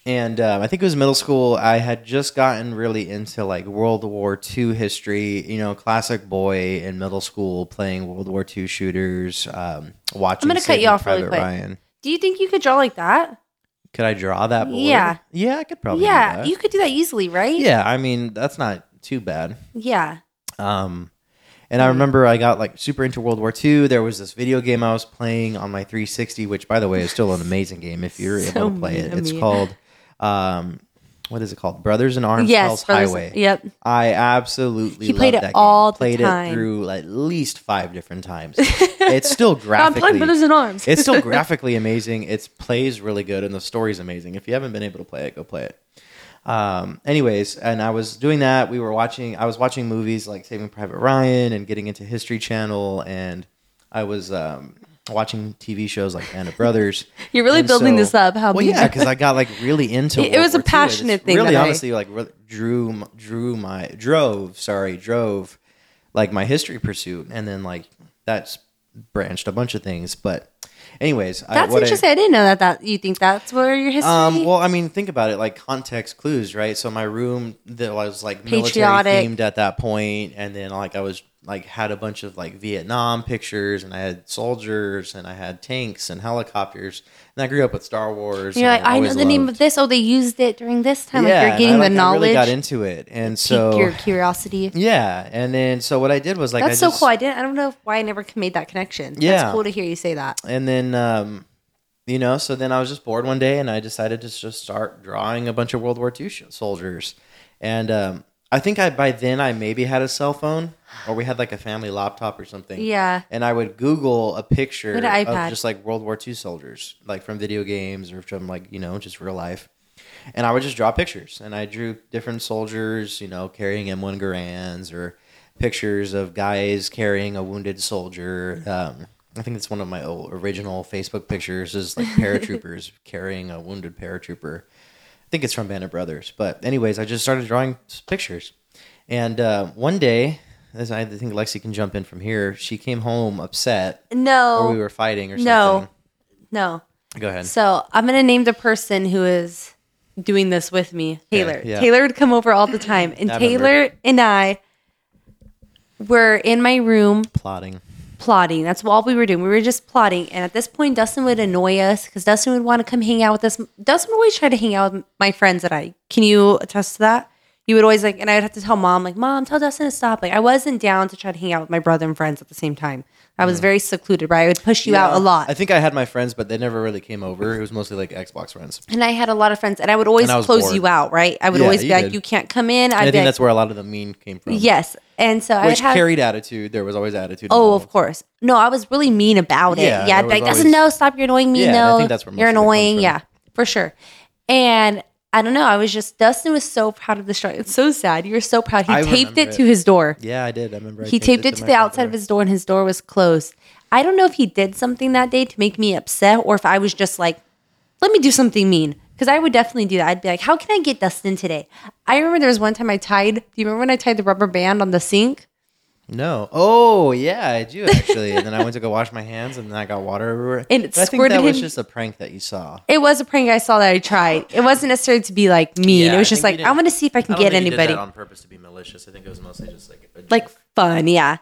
And um, I think it was middle school. I had just gotten really into like World War II history. You know, classic boy in middle school playing World War II shooters. Um, watching. I'm gonna cut you off really quick. Ryan. Do you think you could draw like that? Could I draw that board? Yeah. Yeah, I could probably. yeah, you could do that easily, right? Yeah, I mean that's not too bad. Yeah. Um, and I remember I got like super into World War II. There was this video game I was playing on my 360, which by the way is still an amazing game if you're So able to play it. It's called, um, what is it called? Brothers in Arms Yes. Hell's brothers- Highway. Yep. I absolutely He played loved it that all game. the played time. it through at least five different times. it's still graphically. I'm playing Brothers in Arms. it's still graphically amazing. It plays really good, and the story's amazing. If you haven't been able to play it, go play it. Um, anyways, and I was doing that. We were watching. I was watching movies like Saving Private Ryan and getting into History Channel, and I was um, watching TV shows like Band of Brothers. You're really And building so- this up. How well, yeah, because I got like really into. It- it World was a War. It's passionate thing Really, that I- honestly, like re- drew drew my drove. Sorry, drove like my history pursuit, and then like that's branched a bunch of things. But, anyways, I, That's what I- interesting. I, didn't know that. That you think that's where your history. um, well, I mean, think about it, like context clues, right? So my room that was like military themed at that point, and then like I was like had a bunch of like Vietnam pictures, and I had soldiers, and I had tanks and helicopters, and I grew up with Star Wars. You're like, I know the name of this. Oh, they used it during this time. like you're getting I, the like, I knowledge. really got into it, and so your curiosity. yeah, and then so what I did was like That's I so cool. I didn't. I don't know why I never made that connection. Yeah. That's cool to hear you say that. and then um, you know, so then I was just bored one day, and I decided to just start drawing a bunch of World War II sh- soldiers, and um, I think I by then I maybe had a cell phone, or we had like a family laptop or something. Yeah. And I would Google a picture We had an of just like World War II soldiers, like from video games or from like you know just real life. And I would just draw pictures, and I drew different soldiers, you know, carrying M1 Garands or pictures of guys carrying a wounded soldier. Um, I think it's one of my old, original Facebook pictures is like paratroopers carrying a wounded paratrooper. I think it's from Band of Brothers. But anyways, I just started drawing pictures, and uh, one day, as I think Lexi can jump in from here, she came home upset, No. or we were fighting or something. No. no. Go ahead. So I'm gonna name the person who is doing this with me, Taylor. yeah. Taylor would come over all the time, and I remember. Taylor and I were in my room Plotting. Plotting. That's all we were doing. We were just plotting. And at this point, Dustin would annoy us because Dustin would want to come hang out with us. Dustin would always try to hang out with my friends and I. Can you attest to that? You would always like, and I'd have to tell mom, like, Mom, tell Dustin to stop. Like, I wasn't down to try to hang out with my brother and friends at the same time. I was very secluded, right? I would push you out a lot. I think I had my friends, but they never really came over. It was mostly like Xbox friends. and I had a lot of friends, and I would always And I was close bored. you out, right? I would Yeah, always be you like, did. You can't come in. I'd I be think like, that's where a lot of the mean came from. Yes. And so I would Which have. carried attitude. There was always attitude. Oh, involved. of course. No, I was really mean about it. Yeah, Yeah, I'd there be like, doesn't always- know, stop, you're annoying me. Yeah, and I no, think that's where most you're of it comes annoying. from. Yeah, for sure. And I don't know. I was just Dustin was so proud of the drawing. It's so sad. You were so proud. He I taped it it. to his door. Yeah, I did. I remember. I He taped it to the outside of his door, and his door was closed. I don't know if he did something that day to make me upset, or if I was just like, let me do something mean. Because I would definitely do that. I'd be like, how can I get Dustin today? I remember there was one time I tied. Do you remember when I tied the rubber band on the sink? No. Oh yeah, I do actually. and then I went to go wash my hands, and then I got water everywhere. And it But I think that was just a prank that you saw. It was a prank I saw that I tried. It wasn't necessarily to be like mean. Yeah, it was I just like I want to see if I can I get think you did anybody. on purpose to be malicious. I think it was mostly just like like fun, yeah.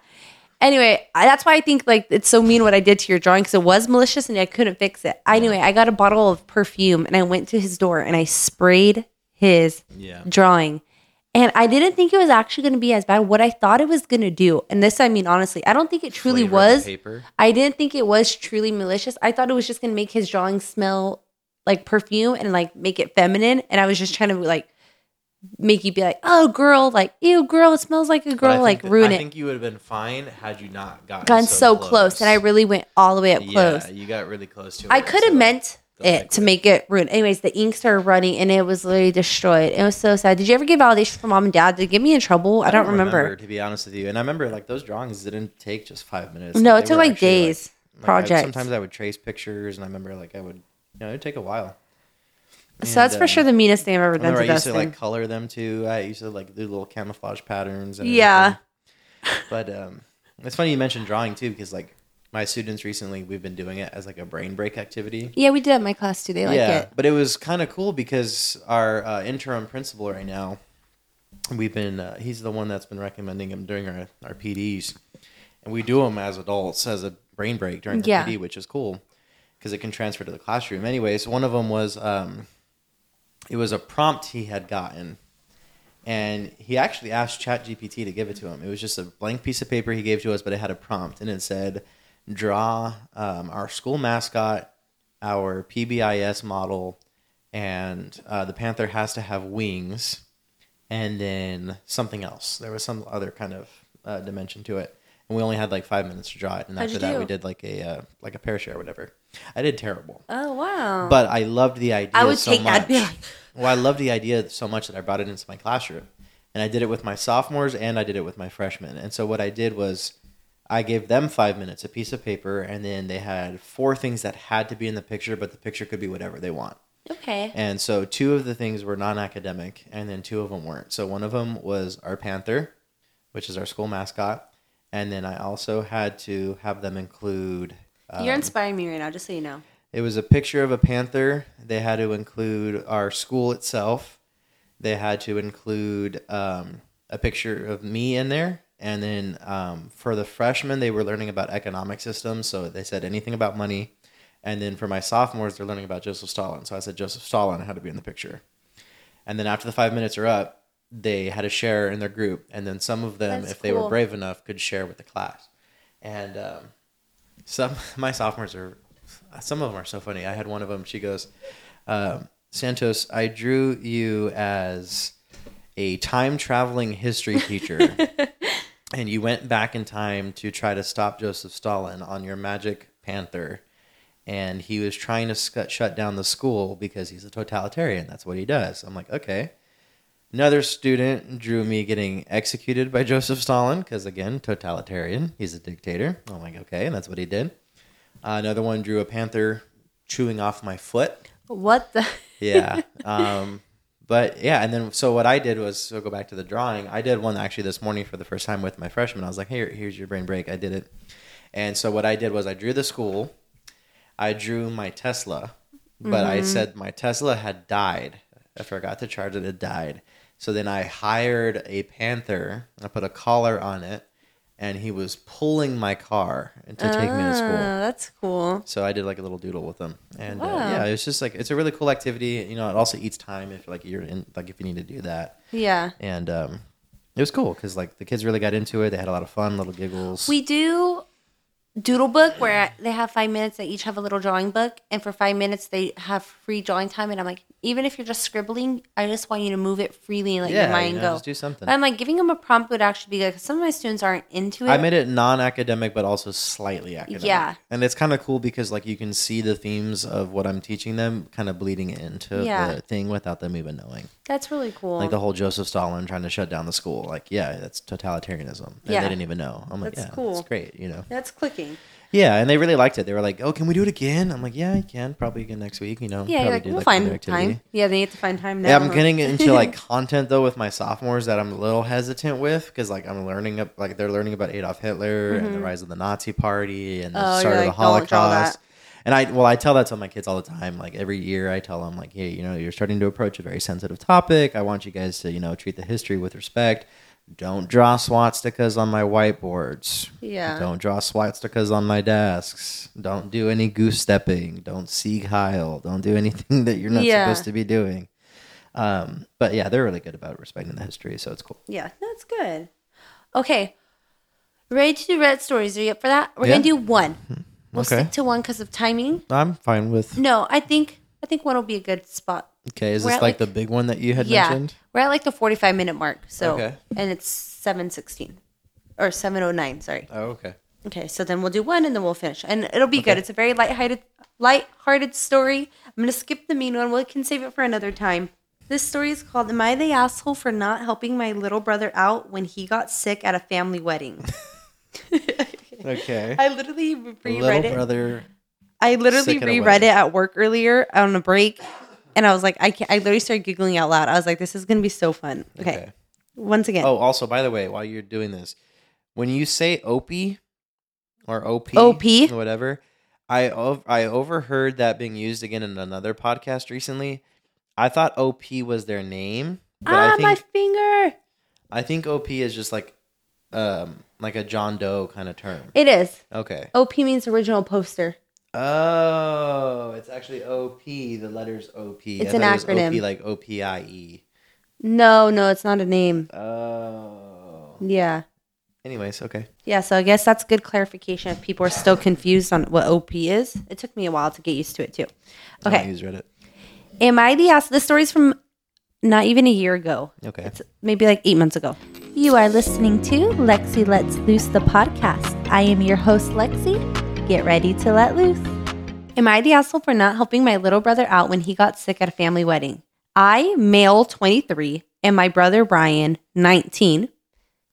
Anyway, I, that's why I think like it's so mean what I did to your drawing because it was malicious and I couldn't fix it. Anyway, I got a bottle of perfume and I went to his door and I sprayed his yeah. drawing. And I didn't think it was actually going to be as bad. What I thought it was going to do, and this I mean honestly, I don't think it truly Flavor was. paper. I didn't think it was truly malicious. I thought it was just going to make his drawing smell like perfume and like make it feminine. And I was just trying to like make you be like, oh, girl, like, ew, girl, it smells like a girl, like that- ruin I it. I think you would have been fine had you not gotten, Gotten so, close. And I really went all the way up close. Yeah, you got really close to it. I could have so- meant it to make it ruin. Anyways, the ink started running and it was literally destroyed. It was so sad. Did you ever get validation from mom and dad? Did it get me in trouble? I, don't, remember. to be honest with you. And I remember like those drawings didn't take just five minutes. No, Like, it took like actually, days. like, I- sometimes I would trace pictures, and I remember like I would, you know, it'd take a while. so that's And, for uh, sure the meanest thing I've ever done remember I used to like color them too. I used to like do little camouflage patterns. And Yeah. everything. But um, it's funny you mentioned drawing too, because like my students recently, we've been doing it as like a brain break activity. yeah, we did it in my class too. They like yeah, it. but it was kind of cool because our uh, interim principal right now, we've been uh, he's the one that's been recommending them during our our PDs, and we do them as adults as a brain break during the Yeah. PD, which is cool because it can transfer to the classroom. Anyways, one of them was um, it was a prompt he had gotten. And he actually asked ChatGPT to give it to him. It was just a blank piece of paper he gave to us, but it had a prompt, and it said, "Draw um, our school mascot, our PBIS model, and uh, the panther has to have wings, and then something else. There was some other kind of uh, dimension to it, and we only had like five minutes to draw it. And How'd after that, do? we did like a uh, like a pair share or whatever. I did terrible, Oh wow. but I loved the idea. I would so take that. much. Like, Well, I loved the idea so much that I brought it into my classroom. And I did it with my sophomores and I did it with my freshmen. And so what I did was I gave them five minutes, a piece of paper, and then they had four things that had to be in the picture, but the picture could be whatever they want. okay. And so two of the things were non academic, and then two of them weren't. So one of them was our Panther, which is our school mascot. And then I also had to have them include. You're um, inspiring me right now, just so you know. it was a picture of a panther. They had to include our school itself. They had to include um, a picture of me in there. And then um, for the freshmen, they were learning about economic systems. So they said anything about money. And then for my sophomores, they're learning about Joseph Stalin. So I said Joseph Stalin had to be in the picture. And then after the five minutes are up, they had to share in their group. And then some of them, That's if they were brave enough, could share with the class. And um, some my sophomores are some of them are so funny. I had one of them. She goes, um, "Santos, I drew you as a time traveling history teacher, and you went back in time to try to stop Joseph Stalin on your magic panther." And he was trying to sc- shut down the school because he's a totalitarian. That's what he does. I'm like, okay. Another student drew me getting executed by Joseph Stalin because, again, totalitarian. He's a dictator. I'm like, okay, and that's what he did. Uh, another one drew a panther chewing off my foot. What the? Yeah. um, but yeah, and then so what I did was so go back to the drawing. I did one actually this morning for the first time with my freshman. I was like, here, here's your brain break. I did it. And so what I did was I drew the school. I drew my Tesla, but I mm-hmm. said my Tesla had died. I forgot to charge it. It died. So then I hired a panther. I put a collar on it, and he was pulling my car to take me to school. Ah, That's cool. So I did like a little doodle with them, and uh, Wow. yeah, it's just like it's a really cool activity. You know, it also eats time if like you're in like if you need to do that, Yeah. and um, it was cool because like the kids really got into it. They had a lot of fun, little giggles. We do doodle book where they have five minutes. They each have a little drawing book, and for five minutes they have free drawing time. And I'm like, even if you're just scribbling, I just want you to move it freely and let your yeah, mind you know, go. just do something. But I'm like, giving them a prompt would actually be good because some of my students aren't into it. I made it non-academic, but also slightly academic. Yeah. and it's kind of cool because like you can see the themes of what I'm teaching them kind of bleeding into Yeah. the thing without them even knowing. That's really cool. Like the whole Joseph Stalin trying to shut down the school. Like, yeah, that's totalitarianism, and Yeah. they didn't even know. I'm like, That's yeah, cool. It's great, you know. That's clicking. Exciting. Yeah, and they really liked it. They were like, "Oh, can we do it again?" I'm like, "Yeah, I can. Probably again next week." You know, Yeah, you're like, do, we'll like, find time. Yeah, they need to find time now. Yeah, I'm getting into like content though with my sophomores that I'm a little hesitant with because like I'm learning up like they're learning about Adolf Hitler and the rise of the Nazi Party and the Mm-hmm. Oh, start of the like, "Don't Holocaust. And I well I tell that to my kids all the time. Like every year I tell them like, hey, you know, you're starting to approach a very sensitive topic. I want you guys to you know treat the history with respect. Don't draw swastikas on my whiteboards. Yeah. Don't draw swastikas on my desks. Don't do any goose stepping. Don't Sieg Heil. Don't do anything that you're not Yeah. supposed to be doing. Um, but yeah, they're really good about respecting the history, so it's cool. Yeah, that's good. Okay. Ready to do red stories? Are you up for that? We're Yeah. gonna do one. We'll Okay. stick to one because of timing. I'm fine with. No, I think I think one will be a good spot. Okay, is We're this at, like, like- the big one that you had yeah, mentioned? we're at like the forty-five minute mark. So, Okay. and it's seven sixteen or seven oh nine. Sorry. Oh, okay. Okay, so then we'll do one and then we'll finish, and it'll be good. Okay. It's a very light-hearted, light-hearted story. I'm gonna skip the mean one. We can save it for another time. This story is called "Am I the asshole for not helping my little brother out when he got sick at a family wedding?" Okay. I literally reread Little it. brother. I literally sick at a reread wedding. it at work earlier on a break, and I was like, I can't. I literally started giggling out loud. I was like, this is gonna be so fun. Okay, Okay. once again, Oh, also, by the way, while you're doing this, when you say opie or op OP? or whatever, I ov- I overheard that being used again in another podcast recently. I thought op was their name, but ah, I my think finger. I think op is just like um like a John Doe kind of term. It is. Okay. OP means original poster. Oh, it's actually OP. The letters OP. It's an it acronym. OP like O P I E. No, no, it's not a name. Oh. Yeah. Anyways, okay. Yeah, so I guess that's good clarification if people are still confused on what OP is. It took me a while to get used to it too. Okay. I use Reddit. Am I the ass? This story's from not even a year ago. Okay. It's maybe like eight months ago. You are listening to Lexi Let's Loose the podcast. I am your host, Lexi. Get ready to let loose. Am I the asshole for not helping my little brother out when he got sick at a family wedding? I, male 23, and my brother Brian, 19.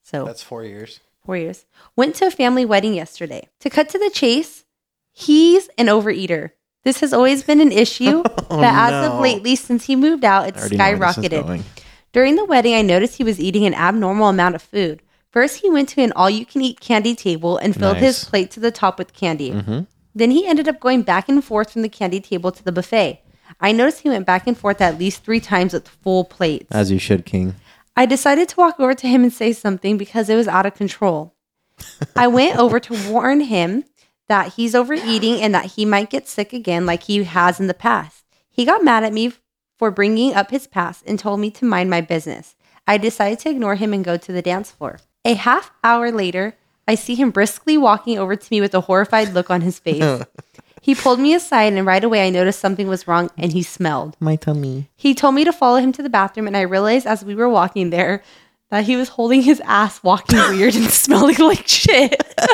So That's four years. four years, went to a family wedding yesterday. To cut to the chase, he's an overeater. This has always been an issue, but oh, as Oh, no. of lately, since he moved out, it's skyrocketed. During the wedding, I noticed he was eating an abnormal amount of food. First, he went to an all you can eat candy table and filled his plate to the top with candy. Mm-hmm. Then he ended up going back and forth from the candy table to the buffet. I noticed he went back and forth at least three times with full plates. As you should, King. I decided to walk over to him and say something because it was out of control. I went over to warn him that he's overeating and that he might get sick again like he has in the past. He got mad at me for bringing up his past and told me to mind my business. I decided to ignore him and go to the dance floor. A half hour later, I see him briskly walking over to me with a horrified look on his face. he pulled me aside and right away I noticed something was wrong and he smelled. My tummy. He told me to follow him to the bathroom, and I realized as we were walking there that he was holding his ass, walking weird and smelling like shit.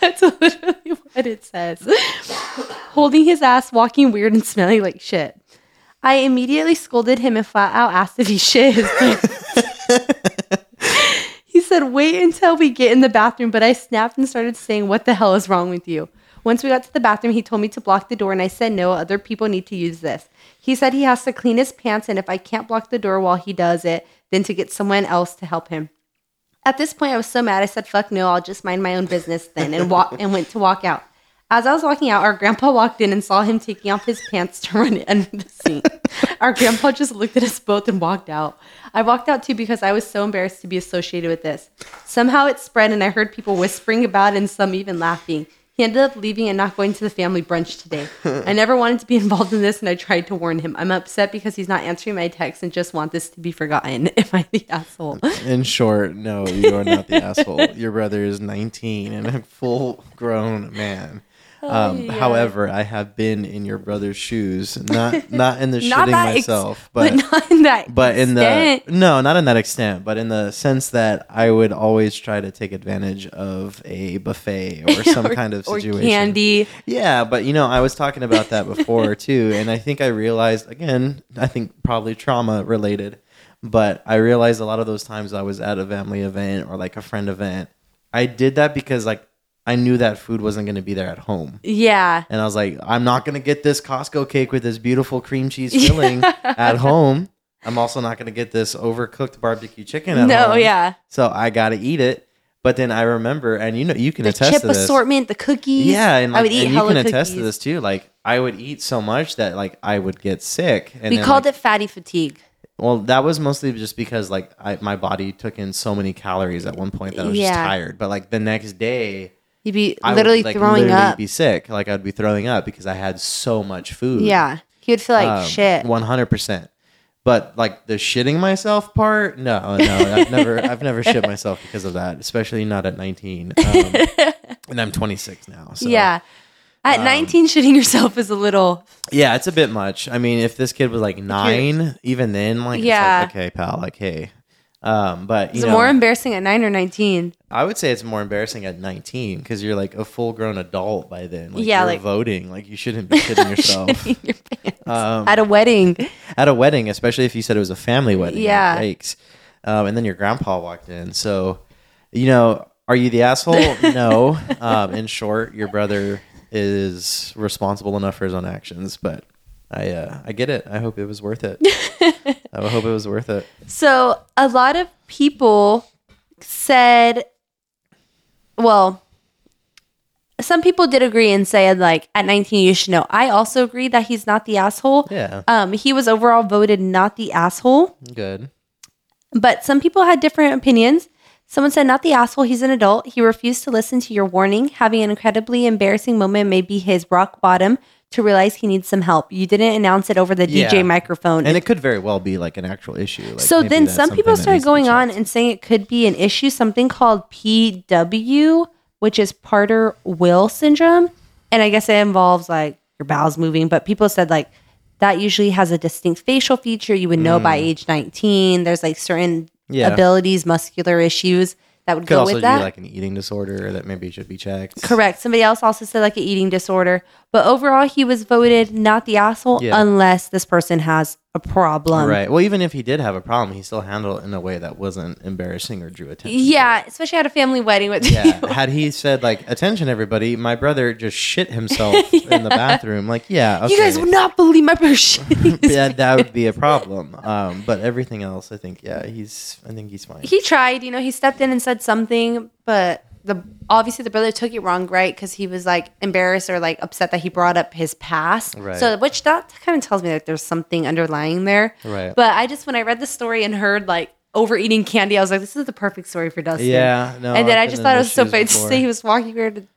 That's literally what it says. holding his ass, walking weird and smelling like shit. I immediately scolded him and flat out asked if he shit his pants. Said, Wait until we get in the bathroom. But I snapped and started saying, What the hell is wrong with you? Once we got to the bathroom, he told me to block the door, and I said, No, other people need to use this. He said he has to clean his pants, and if I can't block the door while he does it, then to get someone else to help him. At this point, I was so mad. I said, "Fuck no! I'll just mind my own business then," and walk and went to walk out. As I was walking out, our grandpa walked in and saw him taking off his pants to run under the sink. our grandpa just looked at us both and walked out. I walked out too because I was so embarrassed to be associated with this. Somehow it spread, and I heard people whispering about it and some even laughing. He ended up leaving and not going to the family brunch today. I never wanted to be involved in this, and I tried to warn him. I'm upset because he's not answering my texts and just want this to be forgotten. Am I the asshole? In short, no, you are not the asshole. Your brother is 19 and a full grown man. Um, yeah. However, I have been in your brother's shoes, not not in the Not shitting that ex- myself, but, but not in that. but in the no, not in that extent, but in the sense that I would always try to take advantage of a buffet or some Or- kind of situation. or candy. Yeah, but you know, I was talking about that before too, and I think I realized again, I think probably trauma related, but I realized a lot of those times I was at a family event or like a friend event, I did that because like I knew that food wasn't going to be there at home. Yeah. And I was like, I'm not going to get this Costco cake with this beautiful cream cheese filling at home. I'm also not going to get this overcooked barbecue chicken at no, home. yeah. So I got to eat it. But then I remember, and you know, you can The attest chip to this. assortment, the cookies. Yeah, and, like, I would eat and you can attest to this too. Like I would eat so much that like I would get sick. And we then, called like, it fatty fatigue. Well, that was mostly just because like I, my body took in so many calories at one point that I was Yeah. just tired. But like the next day, You'd be I literally would like throwing literally up. be sick. Like I'd be throwing up because I had so much food. yeah. He would feel like Um, shit. One hundred percent. But like the shitting myself part, no, no, I've never, I've never shit myself because of that, especially not at nineteen. Um, and I'm 26 now. So yeah. At um, 19, shitting yourself is a little. yeah, it's a bit much. I mean, if this kid was like nine, even then, like, Yeah. it's like, okay, pal, like, hey. Um, but you Is it know, more embarrassing at 9 or 19? I would say it's more embarrassing at 19 because you're like a full grown adult by then. Like, Yeah, you're like- voting. Like, you shouldn't be shitting yourself. Shitting your pants. um, At a wedding. at a wedding, especially if you said it was a family wedding. Yeah. Yikes. Um, and then your grandpa walked in. So, you know, are you the asshole? no. Um, in short, your brother is responsible enough for his own actions, but I, uh, I get it. I hope it was worth it. I hope it was worth it. So a lot of people said, well, some people did agree and said like at 19 you should know. I also agree that he's not the asshole. Yeah. Um, he was overall voted not the asshole, Good. but some people had different opinions. Someone said, not the asshole. He's an adult. He refused to listen to your warning. Having an incredibly embarrassing moment may be his rock bottom to realize he needs some help. You didn't announce it over the Yeah. DJ microphone. And it could very well be like an actual issue. Like so then some people started needs to be going on and saying it could be an issue, something called PW, which is Parter Will syndrome. And I guess it involves like your bowels moving, but people said like that usually has a distinct facial feature you would know by age 19. There's like certain Mm. Yeah. abilities, muscular issues that would could go also with be that. like an eating disorder that maybe should be checked. Correct. Somebody else also said like an eating disorder, but overall he was voted not the asshole Yeah. unless this person has a problem. right. Well, even if he did have a problem, he still handled it in a way that wasn't embarrassing or drew attention. Yeah, especially at a family wedding with Yeah. Had he said like, "Attention, everybody! My brother just shit himself in the bathroom," like, yeah, okay. You guys would not believe my brother yeah, that would be a problem. Um, but everything else, I think, yeah, he's. I think he's fine. He tried, you know, he stepped in and said something, but the obviously the brother took it wrong, right? Because he was like embarrassed or like upset that he brought up his past. Right. So, which that kind of tells me that there's something underlying there. Right. But I just when I read the story and heard like overeating candy, I was like, this is the perfect story for Dustin. yeah. No. and then I just thought it was so funny to see he was walking around and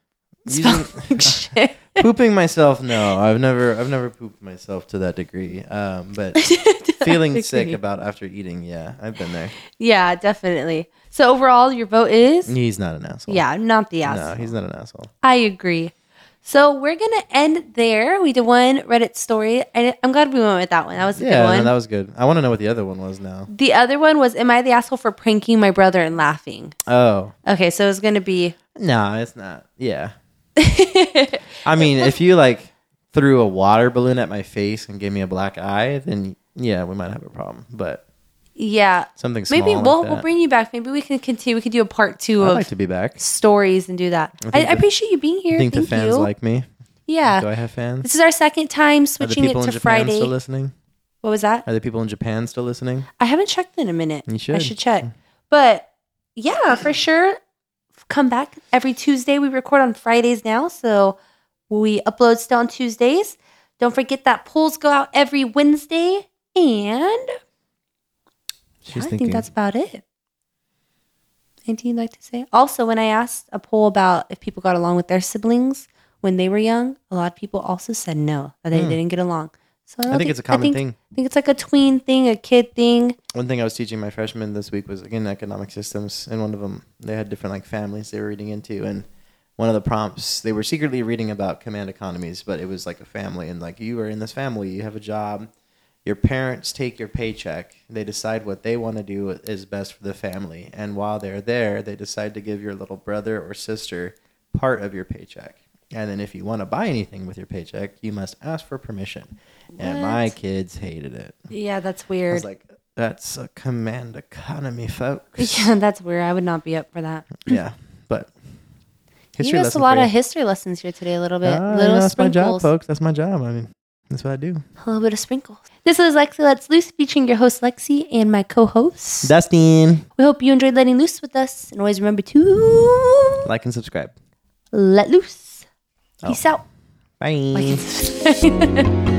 Using- shit. pooping myself no i've never i've never pooped myself to that degree um but feeling sick about after eating yeah i've been there Yeah, definitely. So overall, your vote is he's not an asshole yeah, not the asshole. no he's not an asshole I agree. So we're gonna end there. We did one Reddit story, and I'm glad we went with that one. That was a yeah good no, one. that was good i want to know what the other one was now the other one was, "Am I the asshole for pranking my brother and laughing?" oh Okay, so it's gonna be. no it's not yeah i mean if you like threw a water balloon at my face and gave me a black eye then yeah we might have a problem but yeah, something small maybe we'll that. we'll bring you back. Maybe we can continue. We could do a part 2 i'd of like to be back stories and do that. I I, I, the- appreciate you being here. i think Thank the fans you. like me yeah, do i have fans this is our second time are the switching it to in japan Friday. still listening what was that? are the people in japan still listening I haven't checked in a minute. You should. I should. should check. But yeah, for sure. Come back every Tuesday. We record on Fridays now. So we upload still on Tuesdays. Don't forget that polls go out every Wednesday. And She's yeah, I thinking. think that's about it. Anything you'd like to say? Also, when I asked a poll about if people got along with their siblings when they were young, a lot of people also said no, that they Hmm. didn't get along. So don't I think it's a common think, thing. I think it's like a tween thing, a kid thing. One thing I was teaching my freshmen this week was again economic systems, and one of them they had different like families they were reading into, and one of the prompts they were secretly reading about command economies, but it was like a family, and like you are in this family, you have a job, your parents take your paycheck, they decide what they want to do is best for the family, and while they're there, they decide to give your little brother or sister part of your paycheck. And then if you want to buy anything with your paycheck, you must ask for permission. What? And my kids hated it. Yeah, that's I weird. was like, that's a command economy, folks. Yeah, that's weird. I would not be up for that. yeah, but History you us a lot of history lessons here today. A little bit, uh, little yeah, that's sprinkles. my job, folks. That's my job. I mean, that's what I do. A little bit of sprinkles. This is Lexi Let's Loose, featuring your host Lexi and my co-host Dustin. We hope you enjoyed letting loose with us, and always remember to like and subscribe. Let loose. Oh. Peace out. Bye.